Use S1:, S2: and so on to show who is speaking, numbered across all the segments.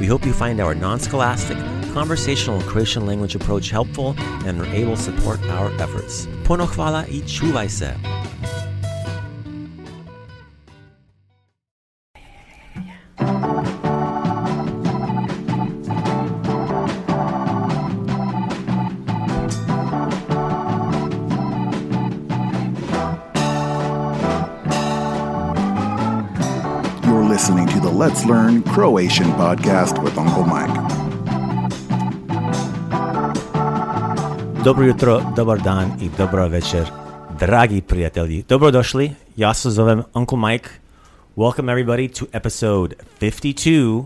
S1: We hope you find our non scholastic, conversational Croatian language approach helpful and are able to support our efforts. Puno hvala i čuvaj se.
S2: Listening to the Let's Learn Croatian podcast with Uncle Mike.
S1: Dobro jutro, dobar dan i dobro večer, dragi prijatelji. Dobrodošli, ja se zovem Uncle Mike. Welcome everybody to episode 52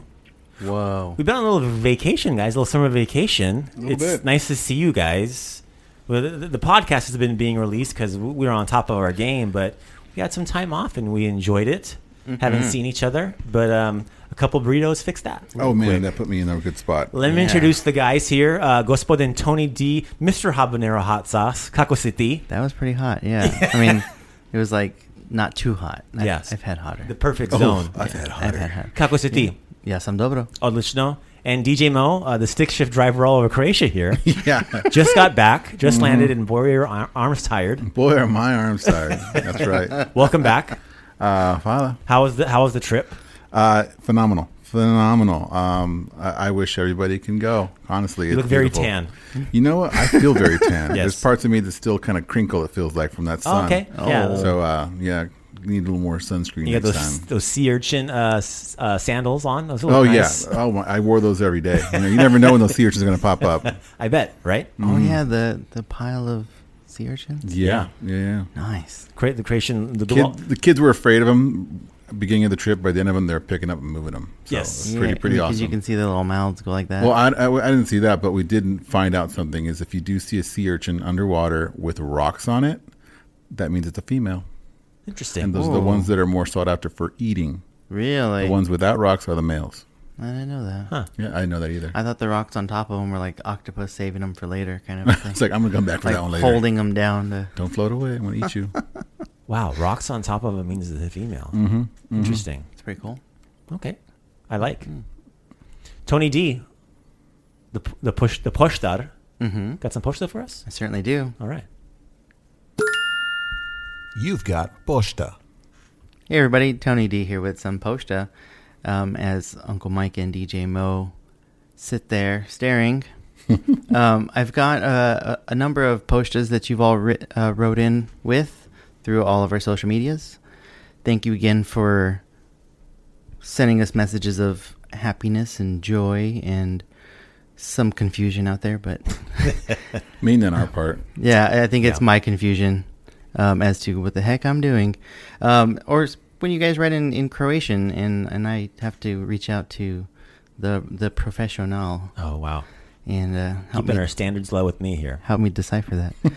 S3: Whoa.
S1: We've been on a little vacation, guys, a little summer vacation.
S4: little
S1: it's
S4: bit.
S1: nice to see you guys. Well, the, the podcast has been being released because we were on top of our game, but we had some time off and we enjoyed it. Haven't seen each other, but um, a couple burritos fixed that.
S4: Oh man,
S1: Quick.
S4: that put me in a good spot.
S1: Let me introduce the guys here. Uh, Gospodin Tony D, Mr. Habanero Hot Sauce, Kakositi.
S3: That was pretty hot. Yeah. I mean, it was like not too hot. I've,
S1: Yes.
S3: I've had hotter.
S1: the perfect
S4: Oh,
S1: zone.
S4: I've had
S3: I've
S4: hotter.
S3: had hotter.
S1: Kako City,
S3: Yeah, sam dobro.
S1: Odlično. And DJ Mo, uh, the stick shift driver all over Croatia here.
S4: Yeah.
S1: just got back, just landed, and boy, your ar- arms tired.
S4: Boy, are my arms tired. That's right.
S1: Welcome back.
S4: Uh, Father,
S1: How was the How was the trip?
S4: uh, phenomenal, phenomenal. Um, I, I wish everybody can go. Honestly,
S1: You
S4: it's
S1: look very
S4: beautiful.
S1: tan.
S4: You know what? I feel very tan.
S1: Yes.
S4: There's parts of me that still kind of crinkle. It feels like from that
S1: Oh,
S4: sun.
S1: okay. Yeah.
S3: Oh.
S4: So uh, yeah, need a little more sunscreen
S1: You got
S4: next
S1: those
S4: time.
S1: those sea urchin uh, uh, sandals on. Those
S4: Oh
S1: nice.
S4: yeah. Oh, my, I wore those every day. You, know, you never know when those sea urchins are going to pop up.
S1: I bet. Right.
S3: Oh yeah, the the pile of sea urchins.
S4: Yeah, yeah, yeah.
S3: Nice.
S1: Create the creation. The, the
S4: Kid, the kids were afraid of them beginning of the trip. By the end of them, they're picking up and moving them. So
S1: Yes.
S4: it's pretty pretty
S3: Because
S4: awesome.
S3: you can see the little mouths go like that.
S4: well, I, I, I didn't see that, but we didn't find out something. Is if you do see a sea urchin underwater with rocks on it, that means it's a female,
S1: interesting.
S4: and those are the ones that are more sought after for eating.
S3: really?
S4: The ones without rocks are the males.
S3: I didn't know that.
S1: Huh.
S4: Yeah, I didn't know that either.
S3: I thought the rocks on top of them were like octopus saving them for later, kind of thing.
S4: it's like I'm gonna come back for
S3: like
S4: that one later.
S3: holding them down to.
S4: Don't float away. I'm gonna eat you.
S1: wow, rocks on top of it means the female.
S4: mm-hmm.
S1: Interesting.
S3: It's pretty cool.
S1: Okay, I like. Tony D, the p- the push the pushtar.
S3: Mm-hmm.
S1: Got some pushtar for us?
S3: I certainly do.
S1: All right.
S5: You've got Posta.
S3: Hey everybody, Tony D here with some posta. Um, as Uncle Mike and DJ Mo sit there staring, um, I've got a, a number of postas that you've all writ, uh, wrote in with through all of our social medias. Thank you again for sending us messages of happiness and joy and some confusion out there, but
S4: Mainly on our part.
S3: yeah, I think it's my confusion um, as to what the heck I'm doing. Um, or when you guys write in, in Croatian and, and I have to reach out to the the professional
S1: Oh wow,
S3: and uh, help
S1: keeping
S3: me
S1: our standards low with me here.
S3: help me decipher that.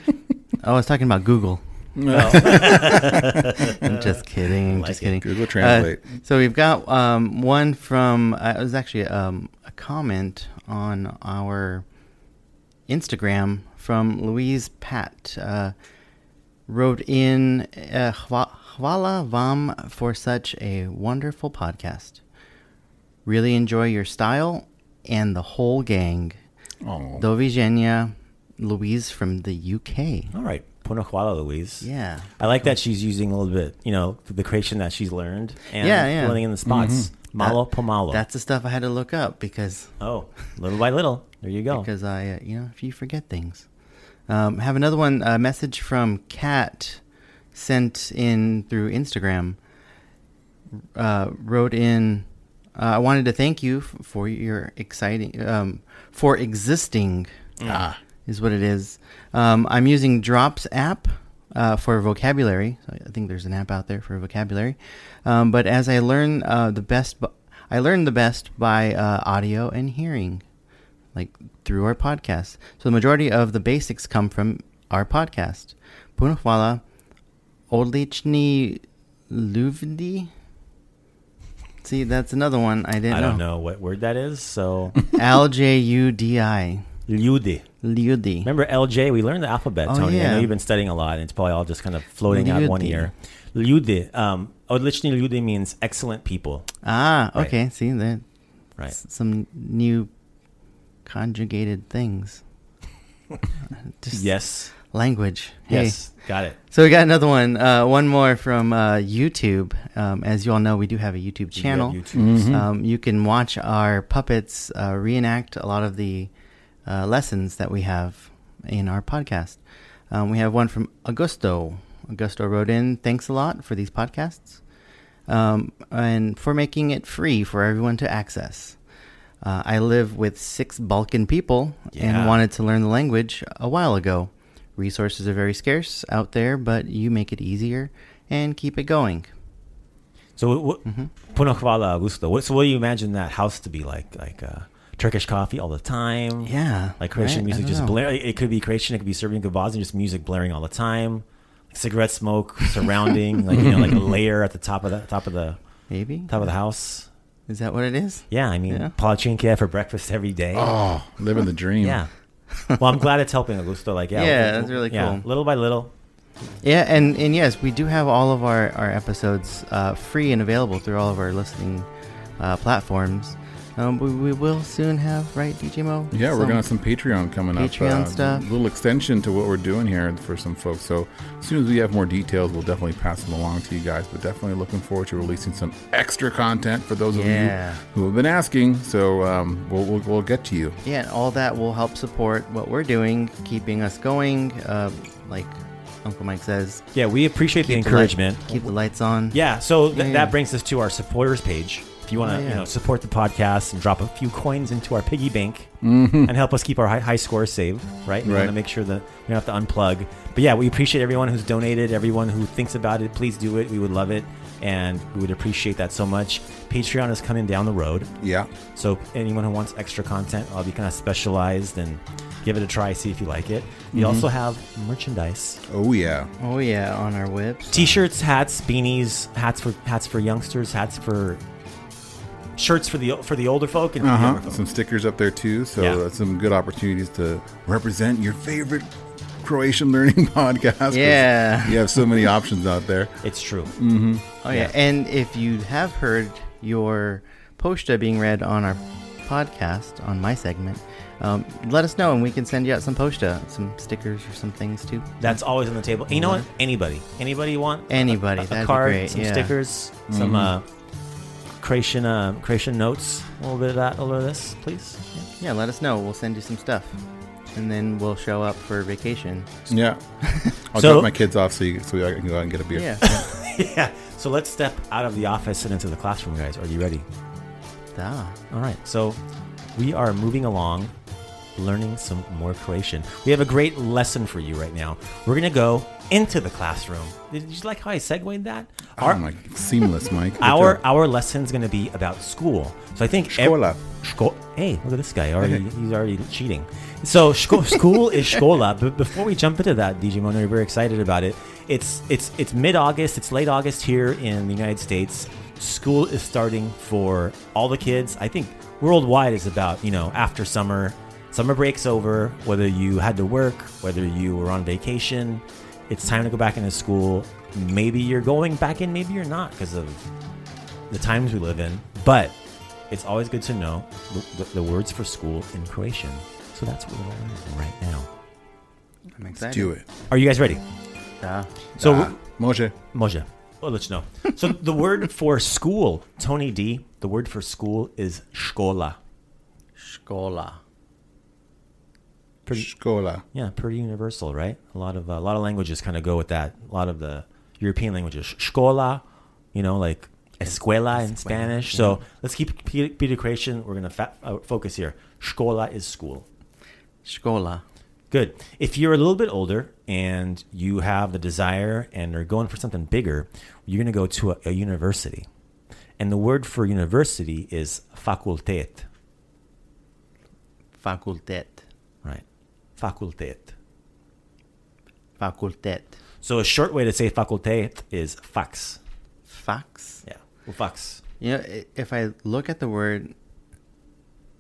S3: oh, I was talking about Google. No. I'm just kidding. I'm
S1: Like
S3: just
S1: it.
S3: kidding.
S4: Google Translate.
S3: Uh, so we've got um, one from uh, it was actually um, a comment on our Instagram from Louise Pat. Uh, wrote in uh, "Hva- Hvala vam for such a wonderful podcast. Really enjoy your style and the whole gang.
S4: Oh,
S3: Do widzenia, Louise from the UK.
S1: All right, Puno hvala, Louise.
S3: Yeah.
S1: I like that she's using a little bit, you know, the Croatian that she's learned and
S3: Yeah, yeah.
S1: filling in the spots. Malo
S3: That-
S1: pomalo.
S3: That's the stuff I had to look up because
S1: oh, little by little. There you go.
S3: because I, uh, you know, if you forget things. Um, have another one, a message from Kat sent in through Instagram. Uh, wrote in, uh, I wanted to thank you f- for your exciting, um, for existing,
S4: Ah.
S3: is what it is. Um, I'm using Drops app uh, for vocabulary. So I think there's an app out there for vocabulary. Um, but as I learn uh, the best, bu- I learn the best by uh, audio and hearing like through our podcast. So the majority of the basics come from our podcast. Puno Odlichny Luvdi. See, that's another one I didn't
S1: I don't know what word that is. So
S3: L J U D I.
S1: Lyudi.
S3: Ludi.
S1: Remember LJ? We learned the alphabet,
S3: Oh,
S1: Tony. I
S3: yeah.
S1: know you've been studying a lot, and it's probably all just kind of floating out one ear. Lyudi. Um, Odlichny Lyudi means excellent people.
S3: Ah,
S1: Right.
S3: okay. See, that
S1: Right.
S3: s- some new conjugated things. Just
S1: Yes.
S3: Language. Hey.
S1: Yes. Got it.
S3: So we got another one. Uh, one more from uh, YouTube. Um, as you all know, we do have a YouTube
S1: You
S3: channel.
S1: got YouTube.
S3: Um, you can watch our puppets uh, reenact a lot of the uh, lessons that we have in our podcast. Um, we have one from Augusto. Augusto wrote in, thanks a lot for these podcasts um, and for making it free for everyone to access. Uh, I live with six Balkan people
S1: Yeah.
S3: and wanted to learn the language a while ago. Resources are very scarce out there, but you make it easier and keep it going.
S1: So, what,
S3: Mm-hmm.
S1: Puno hvala, Augusto. What, so, what do you imagine that house to be like? Like uh, Turkish coffee all the time?
S3: Yeah,
S1: Like Croatian
S3: right?
S1: Music just blaring. It could be Croatian. It could be Serbian kvazi, and just music blaring all the time. Cigarette smoke surrounding, like you know, like a layer at the top of the top of the
S3: Maybe
S1: top of the house.
S3: Is that what it is?
S1: Yeah, I mean,
S3: Yeah.
S1: palachinkia for breakfast every day.
S4: oh, living the dream.
S1: Yeah. well, I'm glad it's helping Augusto. Like, yeah,
S3: Yeah, that's really
S1: yeah,
S3: cool.
S1: Little by little.
S3: Yeah, and, and yes, we do have all of our, our episodes uh, free and available through all of our listening uh, platforms. Um, we, we will soon have, right, DJ Mo?
S4: Yeah, we're gonna have some Patreon coming up.
S3: Patreon
S4: uh,
S3: stuff.
S4: A little extension to what we're doing here for some folks. So as soon as we have more details, we'll definitely pass them along to you guys. But definitely looking forward to releasing some extra content for those of
S3: Yeah.
S4: you who have been asking. So um, we'll, we'll we'll get to you.
S3: Yeah, and all that will help support what we're doing, keeping us going. Uh, like Uncle Mike says,
S1: Yeah, we appreciate the
S3: keep
S1: encouragement.
S3: light- keep the lights on.
S1: Yeah, so th-
S3: Yeah.
S1: that brings us to our supporters page. If you want to,
S3: Oh, yeah.
S1: you know, support the podcast and drop a few coins into our piggy bank
S4: Mm-hmm.
S1: and help us keep our high, high scores saved, right? We want to make sure that we don't have to unplug. But yeah, we appreciate everyone who's donated, everyone who thinks about it. Please do it. We would love it, and we would appreciate that so much. Patreon is coming down the road,
S4: Yeah.
S1: so anyone who wants extra content, I'll be kind of specialized and give it a try, see if you like it. We
S4: Mm-hmm.
S1: also have merchandise.
S4: Oh yeah.
S3: Oh yeah, on our whips.
S1: T-shirts, hats, beanies, hats for hats for youngsters, hats for shirts for the for the older folk and
S4: Uh
S1: younger
S4: huh.
S1: folk.
S4: Some stickers up there too. So
S1: Yeah.
S4: that's some good opportunities to represent your favorite Croatian learning podcast.
S3: Yeah.
S4: You have so many options out there.
S1: It's true.
S3: Oh yeah. and if you have heard your posta being read on our podcast on my segment, um, let us know and we can send you out some posta, some stickers or some things too.
S1: That's always on the table. You know what? Anybody, anybody you want
S3: Anybody,
S1: a, a
S3: that'd be
S1: card,
S3: great,
S1: some
S3: yeah.
S1: stickers, some uh, Croatian uh, Croatian notes, a little bit of that, a little of this, please.
S3: Yeah, let us know. We'll send you some stuff, and then we'll show up for vacation.
S4: Yeah. I'll
S1: So-
S4: drop my kids off so you, so I can go out and get a beer.
S3: Yeah.
S1: yeah. So let's step out of the office and into the classroom, guys. Are you ready?
S3: ah.
S1: All right. So we are moving along learning some more Croatian. We have a great lesson for you right now. We're going to go into the classroom. Did you like how I segued that?
S4: Ah, oh my, seamless, Mike.
S1: Our our lesson's going to be about school. So I think ev-
S4: Škola.
S1: Ško- hey, look at this guy already. he's already cheating. So ško- school is škola. But before we jump into that, DJ Mono, we're very excited about it. It's it's it's mid August. It's late August here in the United States. School is starting for all the kids. I think worldwide is about you know after summer. Summer breaks over. Whether you had to work, whether you were on vacation, it's time to go back into school. Maybe you're going back in, maybe you're not because of the times we live in. But it's always good to know the, the, the words for school in Croatian. So that's what we're learning right now.
S3: I'm excited.
S4: Do it.
S1: Are you guys ready?
S3: Yeah.
S1: So,
S4: Ah, Može.
S1: Moja, I'll let you know. So the word for school, Tony D, the word for school is škola.
S3: Škola.
S1: Pretty,
S4: Škola.
S1: yeah, pretty universal, right? A lot of uh, a lot of languages kind of go with that. A lot of the European languages, škola, you know, like escuela in Spanish. So let's keep Peter. We're gonna fa- uh, focus here. Škola is school.
S3: Škola.
S1: Good. If you're a little bit older and you have the desire and are going for something bigger, you're going to go to a, a university. And the word for university is facultet,
S3: Fakultet.
S1: right? Facultet.
S3: Fakultet.
S1: So a short way to say facultet is fax.
S3: Fax.
S1: Yeah. Well, fax.
S3: You know, if I look at the word,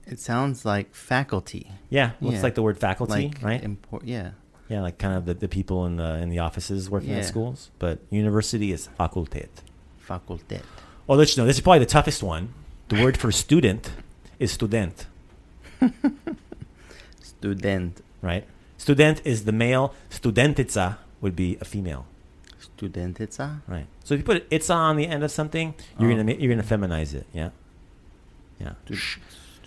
S3: it sounds like faculty.
S1: Yeah. Looks
S3: Yeah.
S1: like the word faculty,
S3: Like
S1: right?
S3: Impor- yeah.
S1: yeah, like kind of the, the people in the in the offices working
S3: Yeah.
S1: at schools. But university is facultet. Well, I'll let you know. This is probably the toughest one. The word for student is student.
S3: Student.
S1: Right? Student is the male. Studentica would be a female,
S3: Studentica.
S1: right? So if you put itza on the end of something, you're
S3: Oh.
S1: gonna you're gonna feminize it, yeah, yeah,
S3: Stu-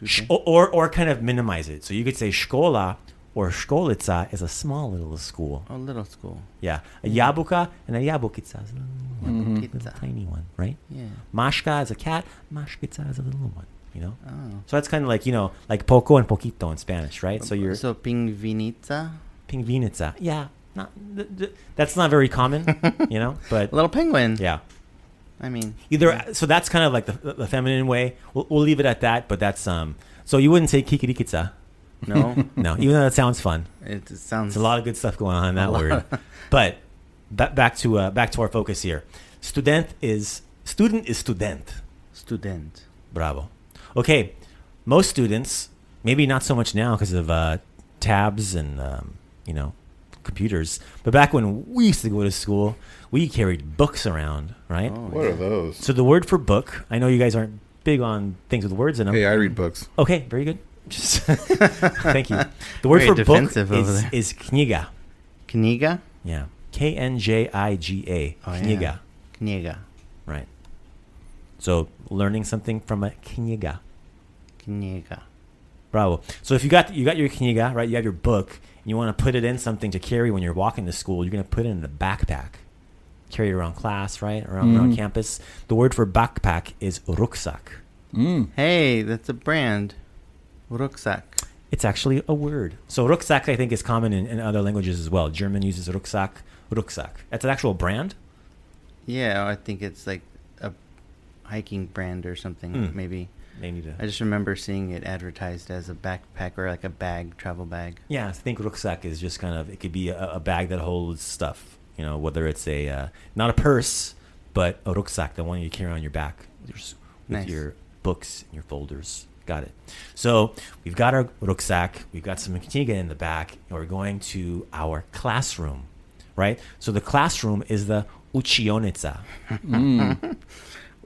S1: Sh- or, or or kind of minimize it. So you could say škola or školica is a small little school,
S3: A little school.
S1: yeah. A jabuka and a jabukica is a little, one, mm-hmm. little
S3: Jabukica.
S1: tiny one, right?
S3: Yeah.
S1: Mashka is a cat. Mashkica is a little one, you know.
S3: Oh.
S1: So that's kind of like you know like poco and poquito in Spanish, right? So you're
S3: so pingvinica,
S1: Pingvinica. Yeah, not th- th- that's not very common, you know. But
S3: little penguin.
S1: yeah,
S3: I mean,
S1: either so that's kind of like the, the feminine way. We'll, we'll leave it at that. But that's um. So you wouldn't say kikirikitsa,
S3: no,
S1: no, even though that sounds fun.
S3: it sounds
S1: There's a lot of good stuff going on in that word. But ba- back to uh, back to our focus here. Student is student is student.
S3: student.
S1: Bravo. Okay, most students, maybe not so much now because of uh, tabs and um, you know computers, but back when we used to go to school, we carried books around, right?
S3: Oh,
S4: What are those?
S1: So the word for book, I know you guys aren't big on things with words in them.
S4: Hey, I read books.
S1: Okay, very good. Just thank you. The word
S3: Very
S1: for book
S3: defensive
S1: is,
S3: there.
S1: is kniga.
S3: Kniga.
S1: Yeah, K N J I G A.
S3: Oh, yeah.
S1: Kniga.
S3: Kniga.
S1: Right. So learning something from a kniga.
S3: Kniga.
S1: Bravo. So if you got you got your kniga, right? You have your book, and you want to put it in something to carry when you're walking to school. You're going to put it in the backpack. Carry it around class, right? Around around
S4: Mhm.
S1: campus. The word for backpack is rucksack.
S4: Mm.
S3: Hey, that's a brand. Rucksack.
S1: It's actually a word. So rucksack, I think, is common in, in other languages as well. German uses rucksack. Rucksack. That's an actual brand.
S3: Yeah, I think it's like a hiking brand or something.
S1: Mm.
S3: Maybe.
S1: They need to.
S3: I just remember seeing it advertised as a backpack or like a bag, travel bag.
S1: Yeah, I think rucksack is just kind of it could be a, a bag that holds stuff. You know, whether it's a uh, not a purse, but a rucksack, the one you carry on your back with your, with
S3: Nice.
S1: your books and your folders. Got it. So we've got our rucksack, we've got some kniga in the back, and we're going to our classroom, right? So the classroom is the uchionica.
S4: Mm.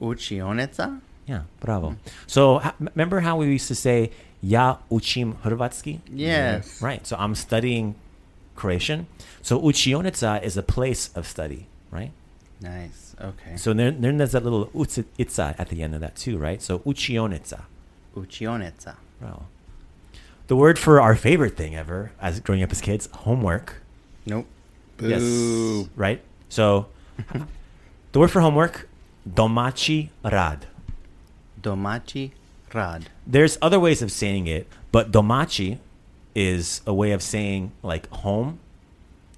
S3: Uchionica?
S1: Yeah, bravo. So h- remember how we used to say "Ja učim hrvatski"?
S3: Yes.
S1: Right. So I'm studying Croatian. So učionica is a place of study, right?
S3: Nice. Okay.
S1: So then, then there's that little itza at the end of that too, right? So učionica.
S3: Uchionica.
S1: Bravo. The word for our favorite thing ever, as growing up as kids, homework.
S3: Nope.
S4: Boo.
S1: Yes. Right. So the word for homework, domachi rad.
S3: Domachi rad.
S1: There's other ways of saying it, but domachi is a way of saying like home.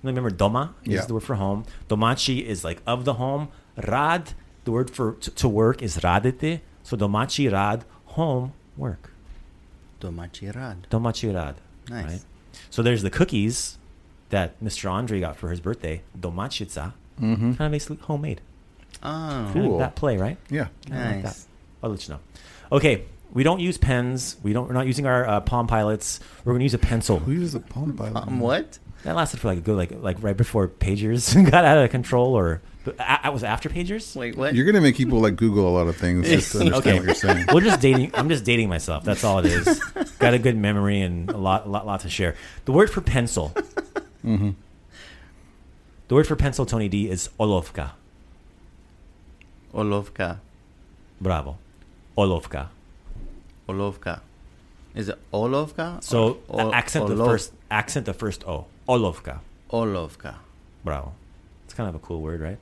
S1: Remember doma is
S4: Yeah.
S1: the word for home. Domachi is like of the home. Rad, the word for to, to work is radete. So domachi rad, home work.
S3: Domachi rad.
S1: Domachi rad.
S3: Nice.
S1: So there's the cookies that Mr. Andre got for his birthday. Domachica.
S4: Mm-hmm.
S1: Kind of basically homemade.
S3: Oh,
S4: Cool.
S1: that play, right?
S4: Yeah.
S1: Kinda like that.
S3: nice.
S1: I'll let you know. Okay, we don't use pens. We don't. We're not using our uh, Palm Pilots. We're going to use a pencil.
S4: Who uses a palm pilot?
S3: Um, what?
S1: That lasted for like a good like like right before pagers got out of control, or I was after pagers.
S3: Wait, what?
S4: You're gonna make people like Google a lot of things just to understand
S1: Okay.
S4: what you're saying.
S1: We're just dating. I'm just dating myself. That's all it is. Got a good memory and a lot, a lot, lot to share. The word for pencil.
S4: Mm-hmm.
S1: The word for pencil, Tony D, is olovka.
S3: Olovka.
S1: Bravo, olovka.
S3: Olovka. Is it Olovka?
S1: So a- accent the
S3: Olov-
S1: first accent the first O. Olovka.
S3: Olovka.
S1: Bravo. It's kind of a cool word, right?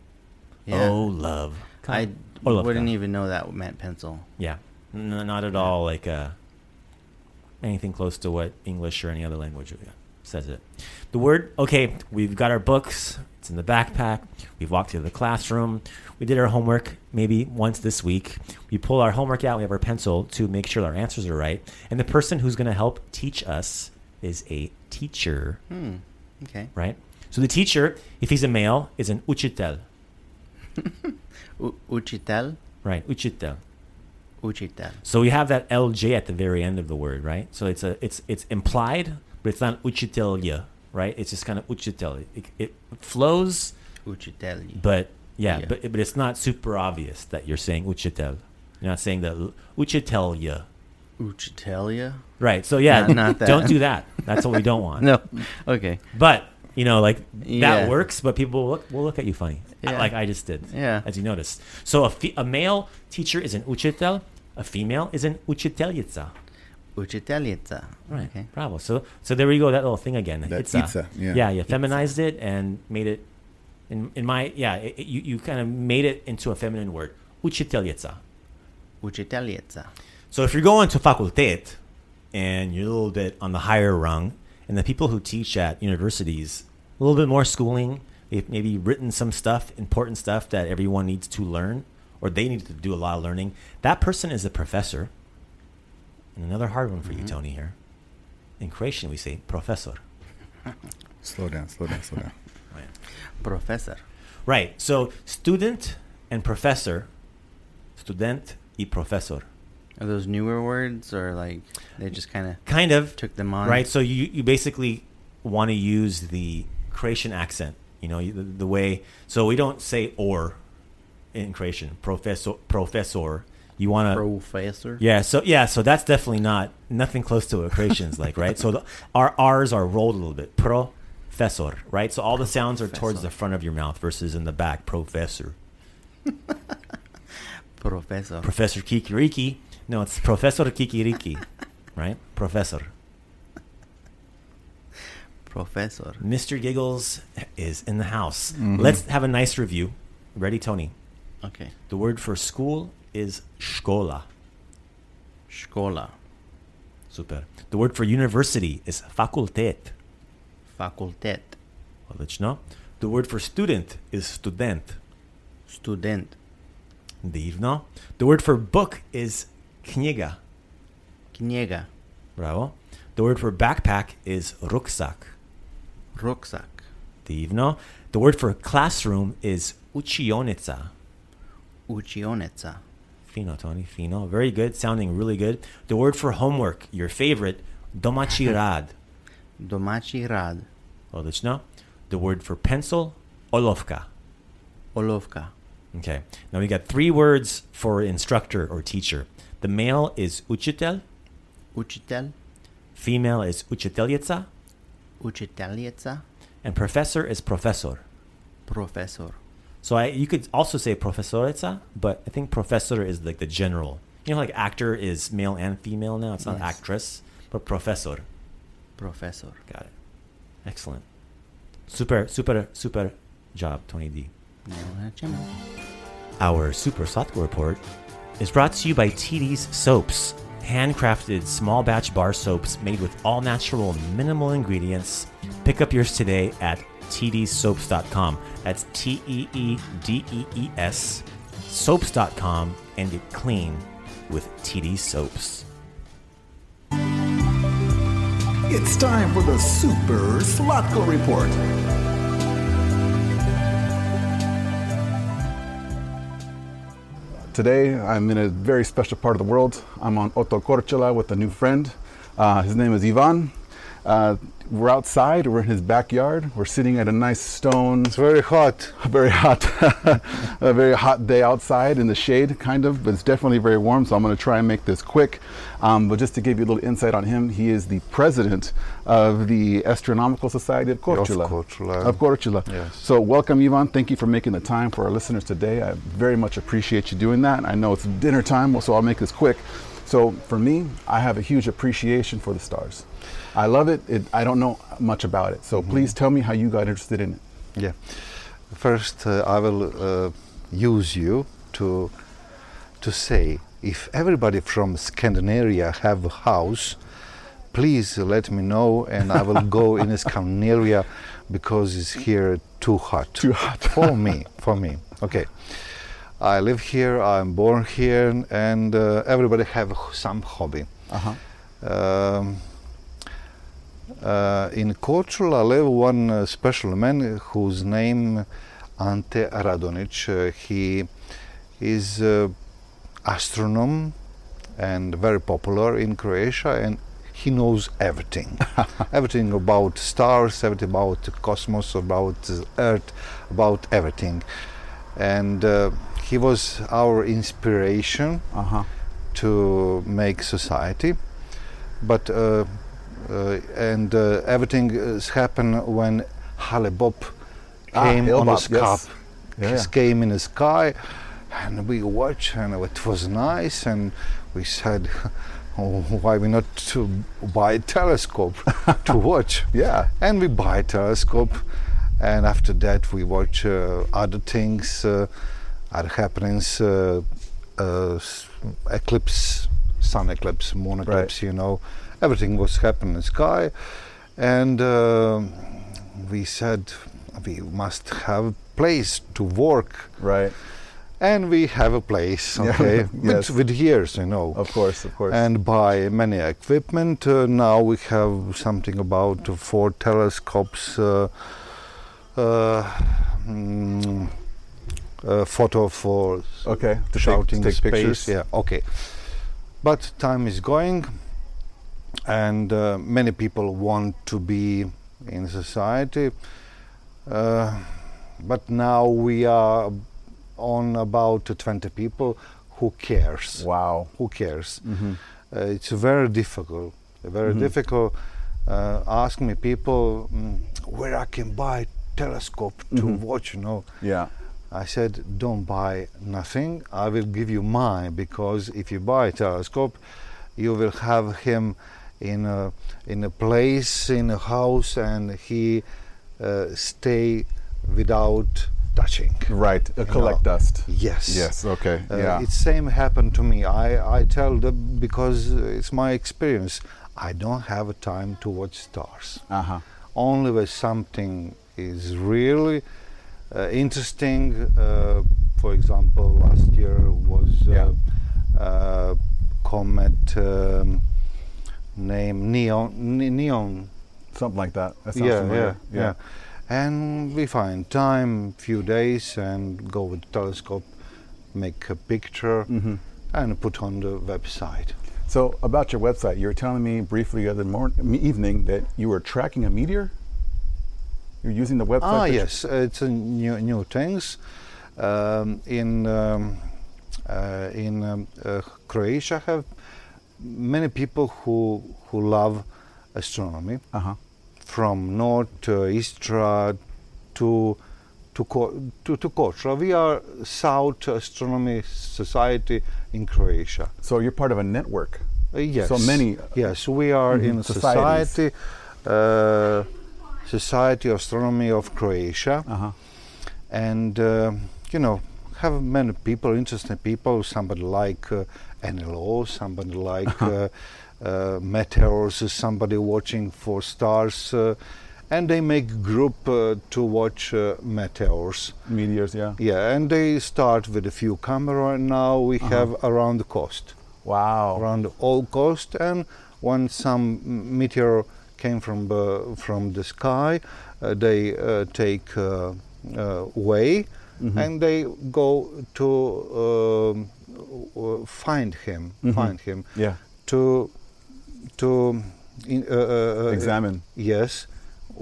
S3: Yeah.
S1: Oh, love.
S3: I
S1: Olovka.
S3: wouldn't even know that meant pencil.
S1: Yeah, not at all like uh, anything close to what English or any other language says it. The word, okay, we've got our books. It's in the backpack. We've walked through the classroom. We did our homework maybe once this week. We pull our homework out. We have our pencil to make sure our answers are right. And the person who's going to help teach us is a teacher,
S3: Hmm. Okay.
S1: right? So the teacher, if he's a male, is an uchitel,
S3: U- uchitel.
S1: right? Uchitel.
S3: Uchitel.
S1: So we have that LJ at the very end of the word, right? So it's a it's it's implied, but it's not uchitelya, right? It's just kind of uchitel. It, it flows,
S3: Uchiteli.
S1: but yeah,
S3: Yeah.
S1: but but it's not super obvious that you're saying uchitel. You're not saying that uchitelya,
S3: Uchitelia?
S1: right? So yeah,
S3: Not- not that.
S1: don't do that. That's what we don't want.
S3: No. Okay.
S1: But you know, like
S3: Yeah.
S1: that works, but people will look, will look at you funny,
S3: Yeah.
S1: like I just did,
S3: Yeah.
S1: as you noticed. So a, fe- a male teacher is an uchitel, a female is an uchiteljica.
S3: Uchitelica.
S1: Right.
S3: Okay.
S1: Bravo. So so there we go. That little thing again.
S4: That
S1: It's, uh,
S4: itza, yeah.
S1: Yeah. You feminized it and made it. In in my yeah, it, it- you you kind of made it into a feminine word. Uchiteljica.
S3: Uchitelica.
S1: So if you're going to facultet and you're a little bit on the higher rung, and the people who teach at universities, a little bit more schooling, they've maybe written some stuff, important stuff that everyone needs to learn, or they need to do a lot of learning. That person is a professor. And another hard one for you, mm-hmm. Tony. Here, in Croatian we say professor.
S4: Slow down, slow down, slow down.
S1: Right.
S3: Professor.
S1: Right. So student and professor, student y professor.
S3: Are those newer words or like they just kind of
S1: Kind of.
S3: took them on?
S1: Right. So you you basically want to use the Croatian accent. You know the, the way. So we don't say or in Croatian. Professor. Professor. You want to.
S3: Professor.
S1: Yeah. So yeah. So that's definitely not nothing close to what Croatians like. Right. So the, our R's are rolled a little bit. Professor. Right. So all the sounds are towards the front of your mouth versus in the back. Professor.
S3: Professor.
S1: Professor Kikiriki. No, it's Professor Kikiriki. right. Professor.
S3: Professor.
S1: Mr. Giggles is in the house.
S4: Mhm.
S1: Let's have a nice review. Ready, Tony?
S3: Okay.
S1: The word for school is szkola.
S3: Szkola.
S1: Super. The word for university is fakultet.
S3: Fakultet.
S1: I'll let you know. The word for student is student.
S3: Student.
S1: Divno. The word for book is knjiga.
S3: Kniega.
S1: Bravo. The word for backpack is rucksack.
S3: Rucksack.
S1: Divno. The word for classroom is učionica.
S3: Učionica.
S1: Fino, Tony. Fino. Very good. Sounding really good. The word for homework, your favorite, domachi rad.
S3: Oh, Domachi rad.
S1: Odlično. The word for pencil, olovka.
S3: Olovka.
S1: Okay. Now we got three words for instructor or teacher. The male is učitel,
S3: Učitel.
S1: female is učiteljica,
S3: Učiteljica.
S1: and professor is professor.
S3: Professor.
S1: So I, you could also say profesorica, but I think professor is like the general. You know, like actor is male and female now. It's not
S3: Yes.
S1: actress, but professor.
S3: Professor.
S1: Got it. Excellent. Super, super, super job, Tony D. Our Super Satko Report is brought to you by TD's Soaps handcrafted small batch bar soaps made with all natural, minimal ingredients. Pick up yours today at tdsoaps.com. That's T E E D E E S soaps.com and get clean with TD soaps.
S6: It's time for the Super Slotko Report.
S2: Today, I'm in a very special part of the world. I'm on Oto Korčula with a new friend. Uh, his name is Ivan. Uh, we're outside, we're in his backyard. We're sitting at a nice stone.
S7: It's very hot.
S2: Very hot, a very hot day outside in the shade, kind of, but it's definitely very warm. So I'm going to try and make this quick. Um, but just to give you a little insight on him, he is the president of the Astronomical Society of.
S7: Korčula.
S2: Of Korčula.
S7: Yes.
S2: So welcome, Ivan. Thank you for making the time for our listeners today. I very much appreciate you doing that. I know it's dinner time, so I'll make this quick. So for me, I have a huge appreciation for the stars. I love it. it I don't know much about it. So please tell me how you got interested in it.
S7: Yeah. First, uh, I will uh, use you to to say if everybody from Scandinavia have a house, please let me know, and I will go in Scandinavia because it's here too hot.
S2: Too hot.
S7: for me. For me. Okay. I live here. I'm born here, and uh, everybody have some hobby.
S2: Uh-huh.
S7: Um, in Korčula live one uh, special man whose name Ante Radonic. Uh, he is uh, astronom and very popular in Croatia, and he knows everything, everything about stars, everything about cosmos, about Earth, about everything. And uh, he was our inspiration
S2: Uh-huh.
S7: to make society, but uh, uh, and uh, everything has happened when Hale-Bopp
S2: Ah,
S7: came on the sky.
S2: yes. Yeah, yeah.
S7: came in the sky, and we watched, and it was nice, and we said. Oh, why we not to buy a telescope to watch?
S2: Yeah.
S7: and we buy a telescope and after that we watch uh, other things uh, other happenings uh, uh, eclipse sun eclipse moon eclipse you know everything was happening in the sky and uh, we said we must have a place to work
S2: Right.
S7: and we have a place
S2: Yeah,
S7: okay
S2: yes.
S7: with, with years you know
S2: Of course, of course.
S7: and buy many equipment. Uh, now we have something about four telescopes, uh, uh, mm, uh, photo for
S2: okay. To
S7: shouting
S2: take, to take
S7: space.
S2: pictures.
S7: Yeah, okay. But time is going, and uh, many people want to be in society. Uh, but now we are on about 20 people. Who cares?
S2: Wow.
S7: Who cares?
S2: Mhm.
S7: Uh, it's very difficult. Very
S2: Mhm.
S7: difficult. Uh, ask me people mm, where I can buy telescope to
S2: Mhm.
S7: watch. You know,
S2: Yeah.
S7: I said, don't buy nothing. I will give you mine because if you buy a telescope, you will have him in a in a place in a house, and he uh, stay without touching.
S2: Right. Uh, collect
S7: know.
S2: dust.
S7: Yes.
S2: Yes. Okay.
S7: Uh,
S2: yeah.
S7: It's same happened to me. I, I tell them because it's my experience. I don't have a time to watch stars.
S2: Uh huh.
S7: Only when something is really interesting. Uh, for example, last year was uh,
S2: Yeah.
S7: uh, comet um, name Neon. Ne- Neon.
S2: Something like that. That
S7: Yeah,
S2: familiar.
S7: yeah, yeah. And we find time, few days, and go with telescope, make a picture,
S2: Mhm.
S7: and put on the website.
S2: So about your website, you were telling me briefly the other morning, evening that you were tracking a meteor. You're using the website.
S7: Ah, yes, it's a new new things. Um, in um, uh, in um, uh, Croatia, have many people who who love astronomy
S2: Uh-huh.
S7: from north to Istra to to to, to Kotra. We are South Astronomy Society in Croatia.
S2: So you're part of a network.
S7: Uh, yes.
S2: So many-
S7: Yes, we are
S2: Mhm,
S7: in society, uh, Society of Astronomy of Croatia,
S2: Uh huh.
S7: and uh, you know have many people, interesting people. Somebody like uh, NLO, somebody like uh, uh, meteors, somebody watching for stars, uh, and they make group uh, to watch uh, meteors.
S2: Meteors, yeah.
S7: Yeah, and they start with a few camera. and Now we have around the coast,
S2: Wow.
S7: around the whole coast, and when some meteor came from the from the sky, uh, they uh, take uh, uh, way, and they go to um, uh, find him, find him
S2: Yeah.
S7: to to in, uh, uh, uh,
S2: Examine.
S7: Yes,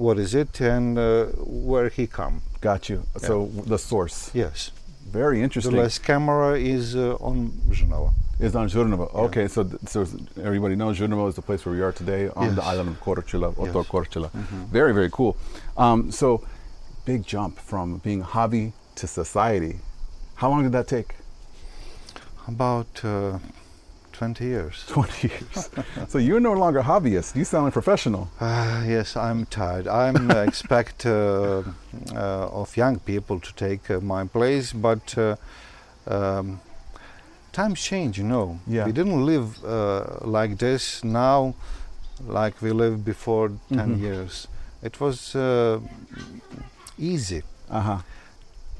S7: what is it and uh, where he come?
S2: Got you. So the source.
S7: Yes.
S2: Very interesting.
S7: The last camera is uh, on Genova.
S2: Is on Žrnovo. Okay, so th- so everybody knows Žrnovo is the place where we are today on the island of Korčula, Otok
S7: Yes. Mm-hmm.
S2: Very very cool. Um, so big jump from being hobby to society. How long did that take?
S7: About uh, 20 years.
S2: 20 years. so you're no longer a hobbyist. You sound like professional.
S7: Uh, yes, I'm tired. I'm expect uh, uh, of young people to take uh, my place, but uh, um, times change, you know.
S2: Yeah.
S7: We didn't live uh, like this now, like we lived before 10
S2: Mhm.
S7: years. It was uh, easy.
S2: Uh huh.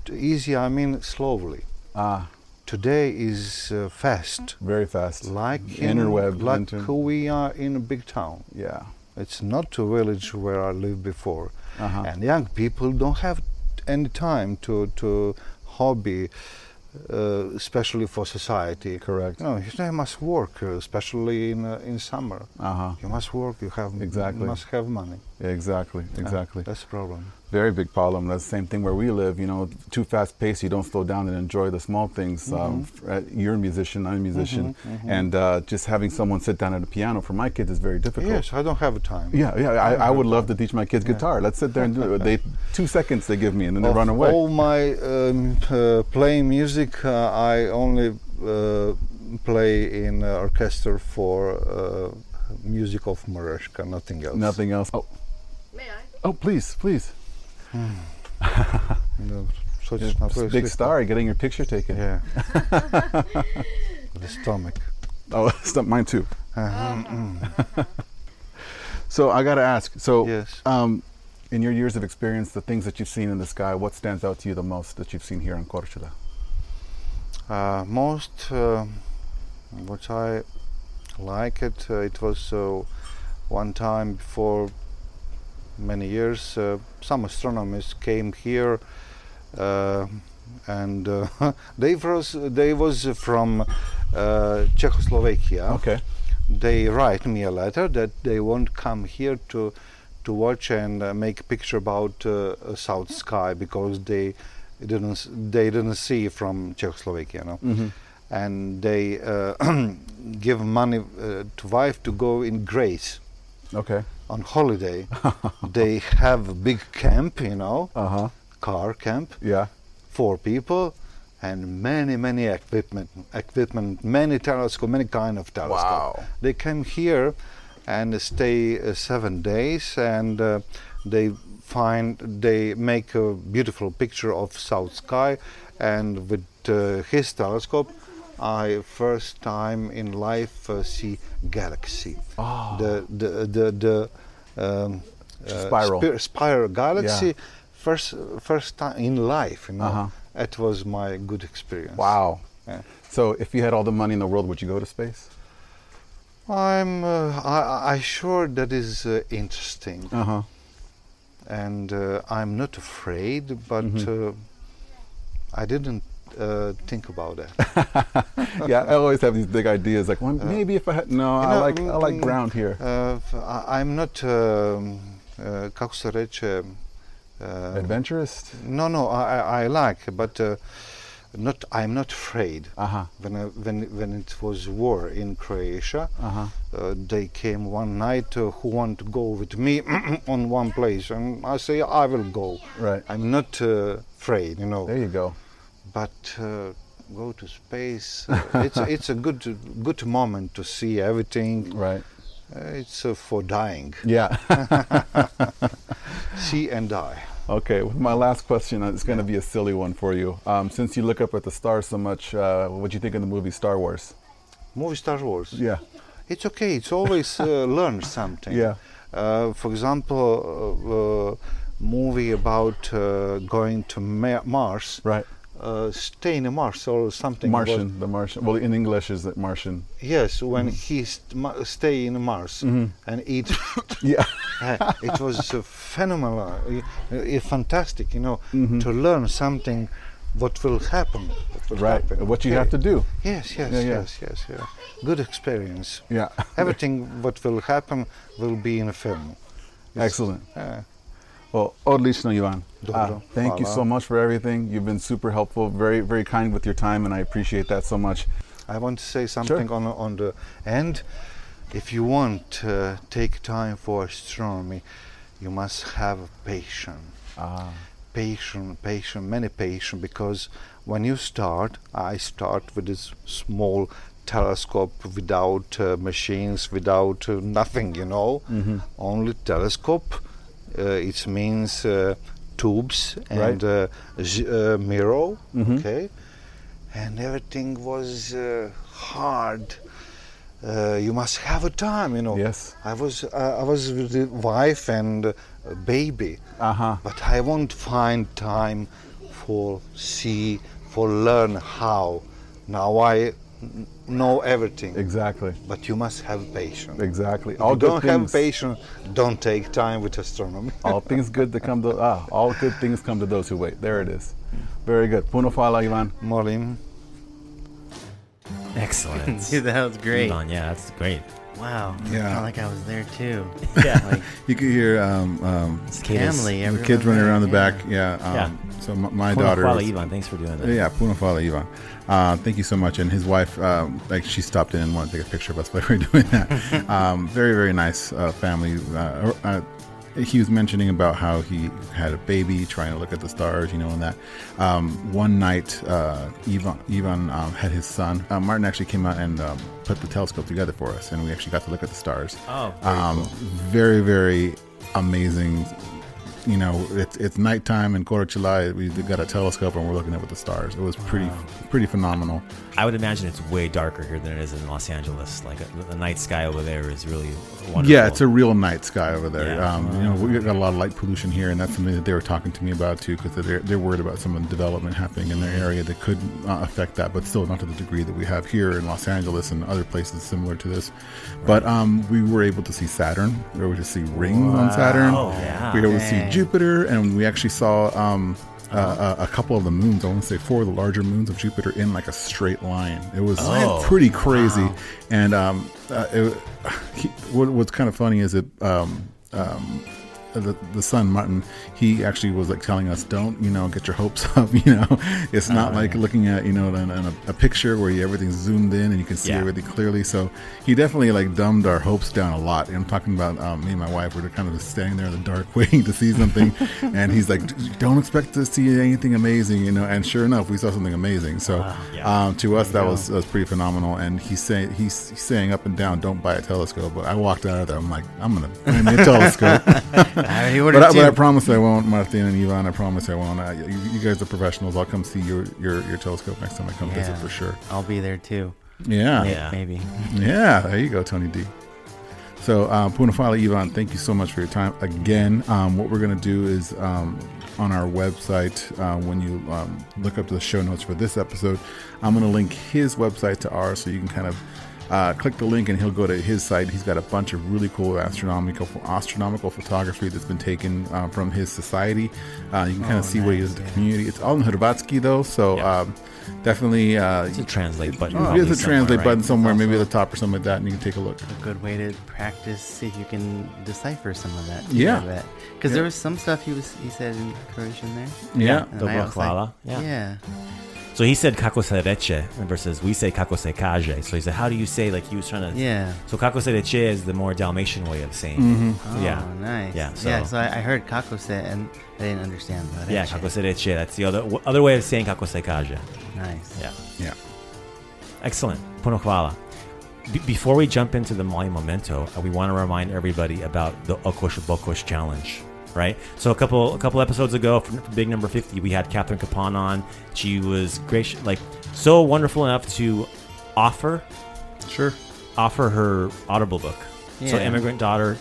S7: T- Easy, I mean slowly.
S2: Ah,
S7: Today is uh, fast,
S2: very fast.
S7: like in,
S2: Interweb.
S7: like
S2: inter-
S7: who we are in a big town.
S2: yeah.
S7: It's not a village where I lived before.
S2: Uh huh.
S7: and young people don't have any time to to hobby uh, especially for society
S2: Correct.
S7: No, you know they must work uh, especially in uh, in summer
S2: Uh huh.
S7: you must work you have
S2: Exactly.
S7: you must have money
S2: Exactly.
S7: Uh,
S2: Exactly.
S7: that's the problem
S2: very big problem. That's the same thing where we live. You know, too fast paced. You don't slow down and enjoy the small things. Um,
S7: Mm-hmm.
S2: f- uh, you're a musician. I'm a musician, and uh, just having someone sit down at a piano for my kids is very difficult.
S7: yes i don't have time
S2: Yeah, yeah. I, I would love to teach my kids guitar. Let's sit there and do it. They two seconds they give me, and then they
S7: of
S2: run away.
S7: all my um, uh, playing music uh, i only uh, play in uh, orchestra for uh, music of Moreška, nothing else
S2: Nothing else. Oh,
S8: May I?
S2: oh, please, please.
S7: No, so it's
S2: Big
S7: sweet.
S2: star, getting your picture taken.
S7: Yeah. the stomach.
S2: Oh, it's not mine too.
S7: Uh-huh.
S2: So I got to ask. So,
S7: Yes.
S2: um, in your years of experience, the things that you've seen in the sky, what stands out to you the most that you've seen here in Korčula?
S7: Uh, most uh, what I like it, uh, it was uh, one time before many years. Uh, some astronomers came here, uh, and uh, they was they was from uh, Czechoslovakia.
S2: Okay.
S7: they write me a letter that they won't come here to to watch and uh, make a picture about uh, south sky because they didn't they didn't see from Czechoslovakia, no?
S2: Mm-hmm.
S7: and they uh, give money uh, to wife to go in Grace
S2: Okay.
S7: On holiday. they have a big camp, you know,
S2: Uh huh.
S7: car camp,
S2: Yeah.
S7: four people. And many, many equipment, equipment, many telescope, many kind of telescope.
S2: Wow.
S7: They came here and stay uh, seven days, and uh, they find they make a beautiful picture of south sky. And with uh, his telescope, I first time in life uh, see galaxy.
S2: Oh.
S7: The the the the um,
S2: Spiral.
S7: spir- spiral galaxy.
S2: Yeah.
S7: First first time in life, you know.
S2: Uh-huh.
S7: It was my good experience.
S2: Wow.
S7: Yeah.
S2: So, if you had all the money in the world, would you go to space?
S7: I'm uh, I, I sure that is uh, interesting,
S2: Uh huh.
S7: and uh, I'm not afraid, but
S2: Mm-hmm.
S7: uh, I didn't uh, think about that.
S2: yeah, I always have these big ideas. Like, well, maybe if I had. No, I
S7: know,
S2: like I like
S7: mm,
S2: ground here.
S7: Uh, f- I, am not, um, uh, kako se reče, uh,
S2: Adventurist.
S7: No, no, I, I like, but uh, not. I'm not afraid.
S2: Uh huh.
S7: When I, when when it was war in Croatia,
S2: Uh huh.
S7: uh, they came one night uh, who want to go with me on one place and i say i will go
S2: Right.
S7: i'm not uh, afraid you know
S2: There you go.
S7: But uh, go to space uh, it's it's a good good moment to see everything
S2: Right.
S7: uh, it's uh, for dying
S2: Yeah.
S7: see and die
S4: Okay, well, my last question is going to be a silly one for you. Um, since you look up at the stars so much, uh, what do you think of the movie Star Wars?
S7: Movie Star Wars.
S4: Yeah.
S7: It's okay. It's always uh, learn something.
S4: Yeah.
S7: Uh, for example, movie about uh, going to Ma- Mars.
S4: Right.
S7: Uh, stay in Mars or something.
S4: Martian, the Martian. Well, in English is it Martian?
S7: yes, when
S4: Mm-hmm.
S7: he st- stay in Mars and eat.
S4: Yeah.
S7: Uh, it was uh, phenomenal, uh, fantastic. You know,
S4: Mm-hmm.
S7: to learn something, what will happen. What will
S4: right.
S7: happen.
S4: What you
S7: Okay.
S4: have to do.
S7: Yes, yes,
S4: Yeah, yeah.
S7: yes, yes. Good experience.
S4: Yeah.
S7: Everything what will happen will be in a film. It's-
S4: Excellent.
S7: Uh,
S4: Well, odlično, Ivan. Uh, thank you so much for everything. You've been super helpful, very, very kind with your time, and I appreciate that so much.
S7: I want to say something on on the end. If you want to take time for astronomy, you must have patience.
S4: Ah.
S7: Patience, patient, many patience, Because when you start, I start with this small telescope without uh, machines, without uh, nothing, you know, only telescope. Uh, it means uh, tubes and
S4: Right.
S7: uh, uh, mirror, okay, and everything was uh, hard. Uh, you must have a time, you know.
S4: Yes.
S7: I was uh, I was with the wife and uh, baby,
S4: Uh huh.
S7: but I won't find time for see for learn how. Now I know everything,
S4: Exactly.
S7: but you must have patience.
S4: Exactly.
S7: If
S4: All
S7: you
S4: good
S7: don't have patience, don't take time with astronomy.
S4: all things good that come to ah, all good things come to those who wait. There it is. Very good. Puno hvala, Ivan.
S7: Molim.
S1: Excellent.
S3: Dude, that was great.
S1: Ivan, yeah, that's great.
S3: Wow.
S4: Yeah.
S3: Felt like I was there too.
S1: Yeah.
S3: Like
S4: You could hear um, um,
S1: Cicadas.
S3: family.
S4: the
S3: everyone
S4: kids running around the
S3: yeah.
S4: back. Yeah. Um,
S1: Yeah.
S4: So my, my
S1: Puno
S4: daughter.
S1: hvala, Ivan. Thanks for doing that.
S4: Yeah, Puno hvala, Ivan. Uh, thank you so much. And his wife, um, like, she stopped in and wanted to take a picture of us while we were doing that. um, very, very nice uh, family. He was mentioning about how he had a baby trying to look at the stars, you know, and that. Um, one night, uh, Ivan, Ivan um, had his son. Uh, Martin actually came out and um, put the telescope together for us, and we actually got to look at the stars.
S1: Oh, very
S4: um, very, very amazing you know, it's it's nighttime in Korčula. We got a telescope and we're looking up at the stars. It was pretty pretty phenomenal.
S1: I would imagine it's way darker here than it is in Los Angeles. Like uh, the night sky over there is really wonderful.
S4: Yeah, it's a real night sky over there.
S1: Yeah.
S4: Um, you know, we've got a lot of light pollution here, and that's something that they were talking to me about too, because they're they're worried about some of the development happening in their area that could uh, affect that, but still not to the degree that we have here in Los Angeles and other places similar to this. But um, we were able to see Saturn. We were able to see rings on Saturn.
S1: Wow, yeah.
S4: We were able to see Jupiter, and we actually saw. Um, uh, a, a couple of the moons, I want to say four of the larger moons of Jupiter in like a straight line. It was
S1: Oh,
S4: pretty crazy. And um, uh, it, he, what, what's kind of funny is that um, um, the, the son Martin, he actually was like telling us, "Don't you know, get your hopes up. You know, it's not like looking at you know in, in a, a picture where you, everything's zoomed in and you can see
S1: Yeah.
S4: everything clearly." So he definitely like dumbed our hopes down a lot. And I'm talking about um, me and my wife. We're kind of just standing there in the dark waiting to see something, and he's like, "Don't expect to see anything amazing," you know. And sure enough, we saw something amazing. So
S1: Yeah.
S4: um, to us, that was, that was pretty phenomenal. And he's saying he's, he's saying up and down, "Don't buy a telescope." But I walked out of there. I'm like, "I'm gonna buy me a telescope."
S3: I already
S4: but, I, but I promise I won't, Martin and Ivan. I promise I won't. I, you, you guys are professionals. I'll come see your, your, your telescope next time I come visit for sure.
S3: I'll be there too.
S4: Yeah.
S1: Yeah.
S3: Maybe.
S4: Yeah, there you go, Tony D. So, uh, Puno hvala Ivan, thank you so much for your time. Again, um, what we're going to do is um, on our website, uh, when you um, look up the show notes for this episode, I'm going to link his website to ours so you can kind of uh, click the link and he'll go to his site. He's got a bunch of really cool astronomical astronomical photography that's been taken uh, from his society. Uh, you can kind of
S3: Oh,
S4: see what he
S3: nice,
S4: is in the community. It's all in Hrvatski though, so
S1: Yeah.
S4: um, definitely uh,
S1: It's a translate button.
S4: there's a translate
S1: right?
S4: button somewhere, maybe at the top or something like that, and you can take a look.
S3: A good way to practice, see if you can decipher some of that.
S4: Yeah.
S3: Because
S4: Yeah.
S3: there was some stuff he was he said in Croatian there.
S4: Yeah.
S3: And
S1: Dobro
S3: I like.
S1: Yeah.
S3: yeah.
S1: So he said kako se reče versus we say kako se kaže. So he said, how do you say like he was trying to.
S3: Yeah.
S1: So kako se reče is the more Dalmatian way of saying.
S4: Mm-hmm.
S3: Oh,
S1: Yeah.
S3: nice.
S1: Yeah,
S3: yeah.
S1: so-
S3: So I, I heard kakose and I didn't understand that.
S1: Yeah, kako se reče. That's the other w- other way of saying kako se kaže.
S3: Nice.
S1: Yeah.
S4: Yeah.
S1: Excellent. Puno hvala. Be- before we jump into the Mali Memento, uh, we want to remind everybody about the Okosh Bokosh Challenge. Right? So a couple a couple episodes ago, for big number fifty, we had Catherine Capon on. She was gracious, like so wonderful enough to offer
S4: Sure.
S1: offer her Audible book. So immigrant daughter,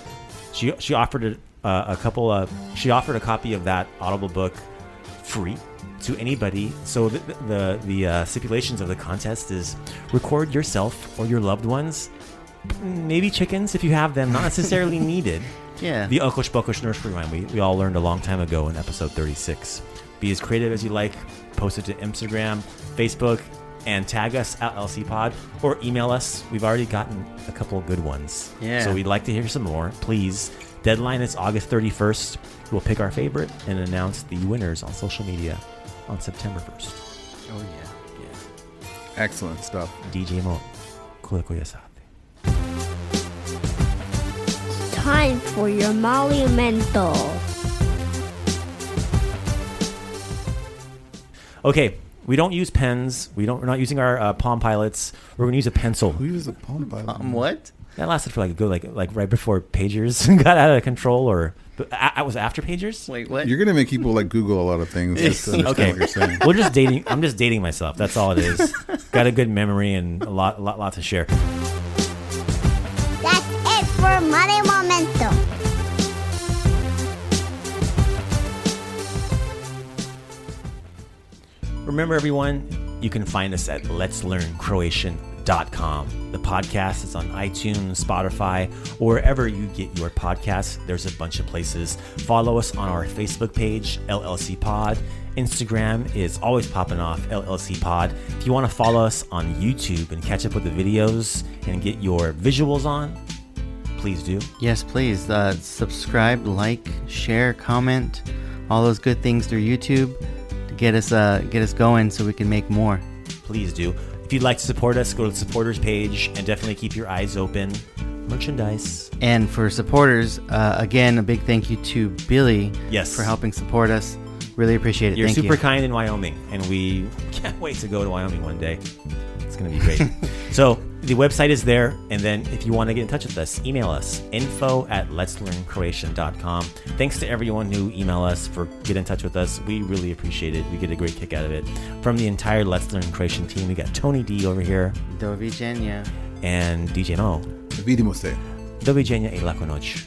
S1: she she offered a, uh, a couple of she offered a copy of that Audible book free to anybody. So the the, the uh, stipulations of the contest is record yourself or your loved ones, maybe chickens if you have them, not necessarily needed.
S3: Yeah.
S1: The Okosh Bokosh nursery rhyme we, we all learned a long time ago in episode 36. Be as creative as you like. Post it to Instagram, Facebook, and tag us at LLC Pod or email us. We've already gotten a couple of good ones.
S3: Yeah.
S1: So we'd like to hear some more. Please. Deadline is August 31st. We'll pick our favorite and announce the winners on social media on September 1st.
S3: oh yeah.
S4: Excellent stuff.
S1: DJ Mo. Kuliko
S9: Time for your monumental.
S1: Okay, we don't use pens. We don't. We're not using our uh, Palm Pilots. We're going to use a pencil.
S4: Who uses a palm pilot?
S3: Um, what?
S1: That lasted for like a good like like right before pagers got out of control, or but I, I was after pagers.
S3: Wait, what?
S4: You're gonna make people like Google a lot of things just to understand
S1: Okay,
S4: what you're saying.
S1: we're just dating. I'm just dating myself. That's all it is. got a good memory and a lot, lot, lot to share. Remember, everyone, you can find us at letslearncroatian.com. The podcast is on iTunes, Spotify, or wherever you get your podcasts. There's a bunch of places. Follow us on our Facebook page, LLC Pod. Instagram is always popping off, LLC Pod. If you want to follow us on YouTube and catch up with the videos and get your visuals on, please do.
S3: Yes, please. Uh, subscribe, like, share, comment, all those good things through YouTube get us uh, get us going so we can make more.
S1: Please do. If you'd like to support us, go to the supporters page and definitely keep your eyes open. Merchandise.
S3: And for supporters, uh, again, a big thank you to Billy
S1: Yes.
S3: for helping support us. Really appreciate it.
S1: You're
S3: thank
S1: super
S3: you.
S1: kind in Wyoming, and we can't wait to go to Wyoming one day. It's going to be great. so the website is there, and then if you want to get in touch with us, email us info at letslearncroatian.com. Thanks to everyone who email us for get in touch with us. We really appreciate it. We get a great kick out of it. From the entire Let's Learn Croatian team, we got Tony D over here
S3: Do viđenja.
S1: and DJ Mo.
S4: Vidimo se.
S1: Do viđenja i laku noć.